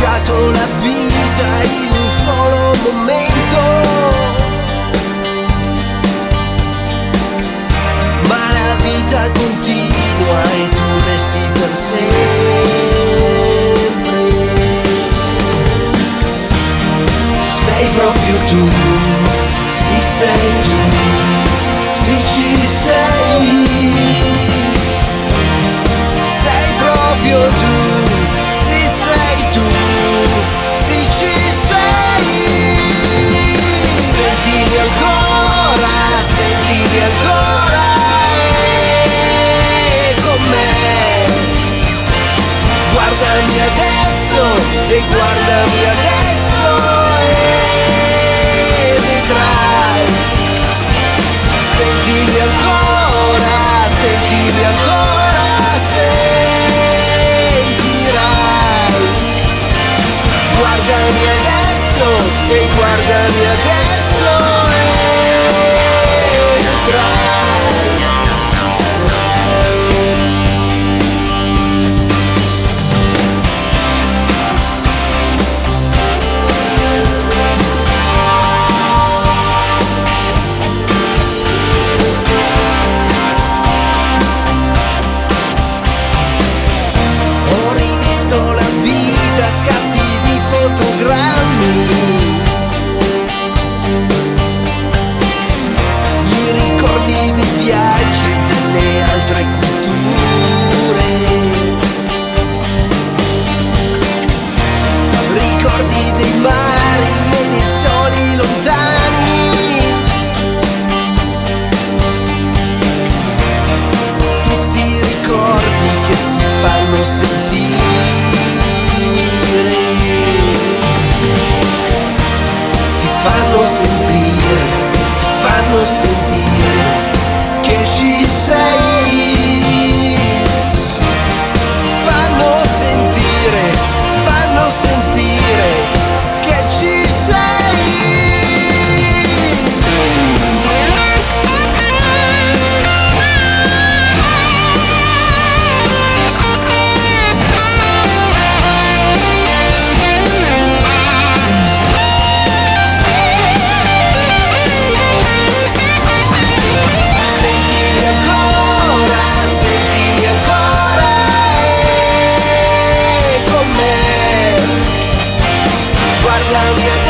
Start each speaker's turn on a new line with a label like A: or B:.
A: dato la vita in un solo momento. Guardami adesso e vedrai. Sentimi ancora, sentimi ancora, sentirai. Guardami adesso e guardami adesso. nos sentir. la mierda